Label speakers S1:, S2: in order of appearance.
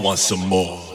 S1: want
S2: some more.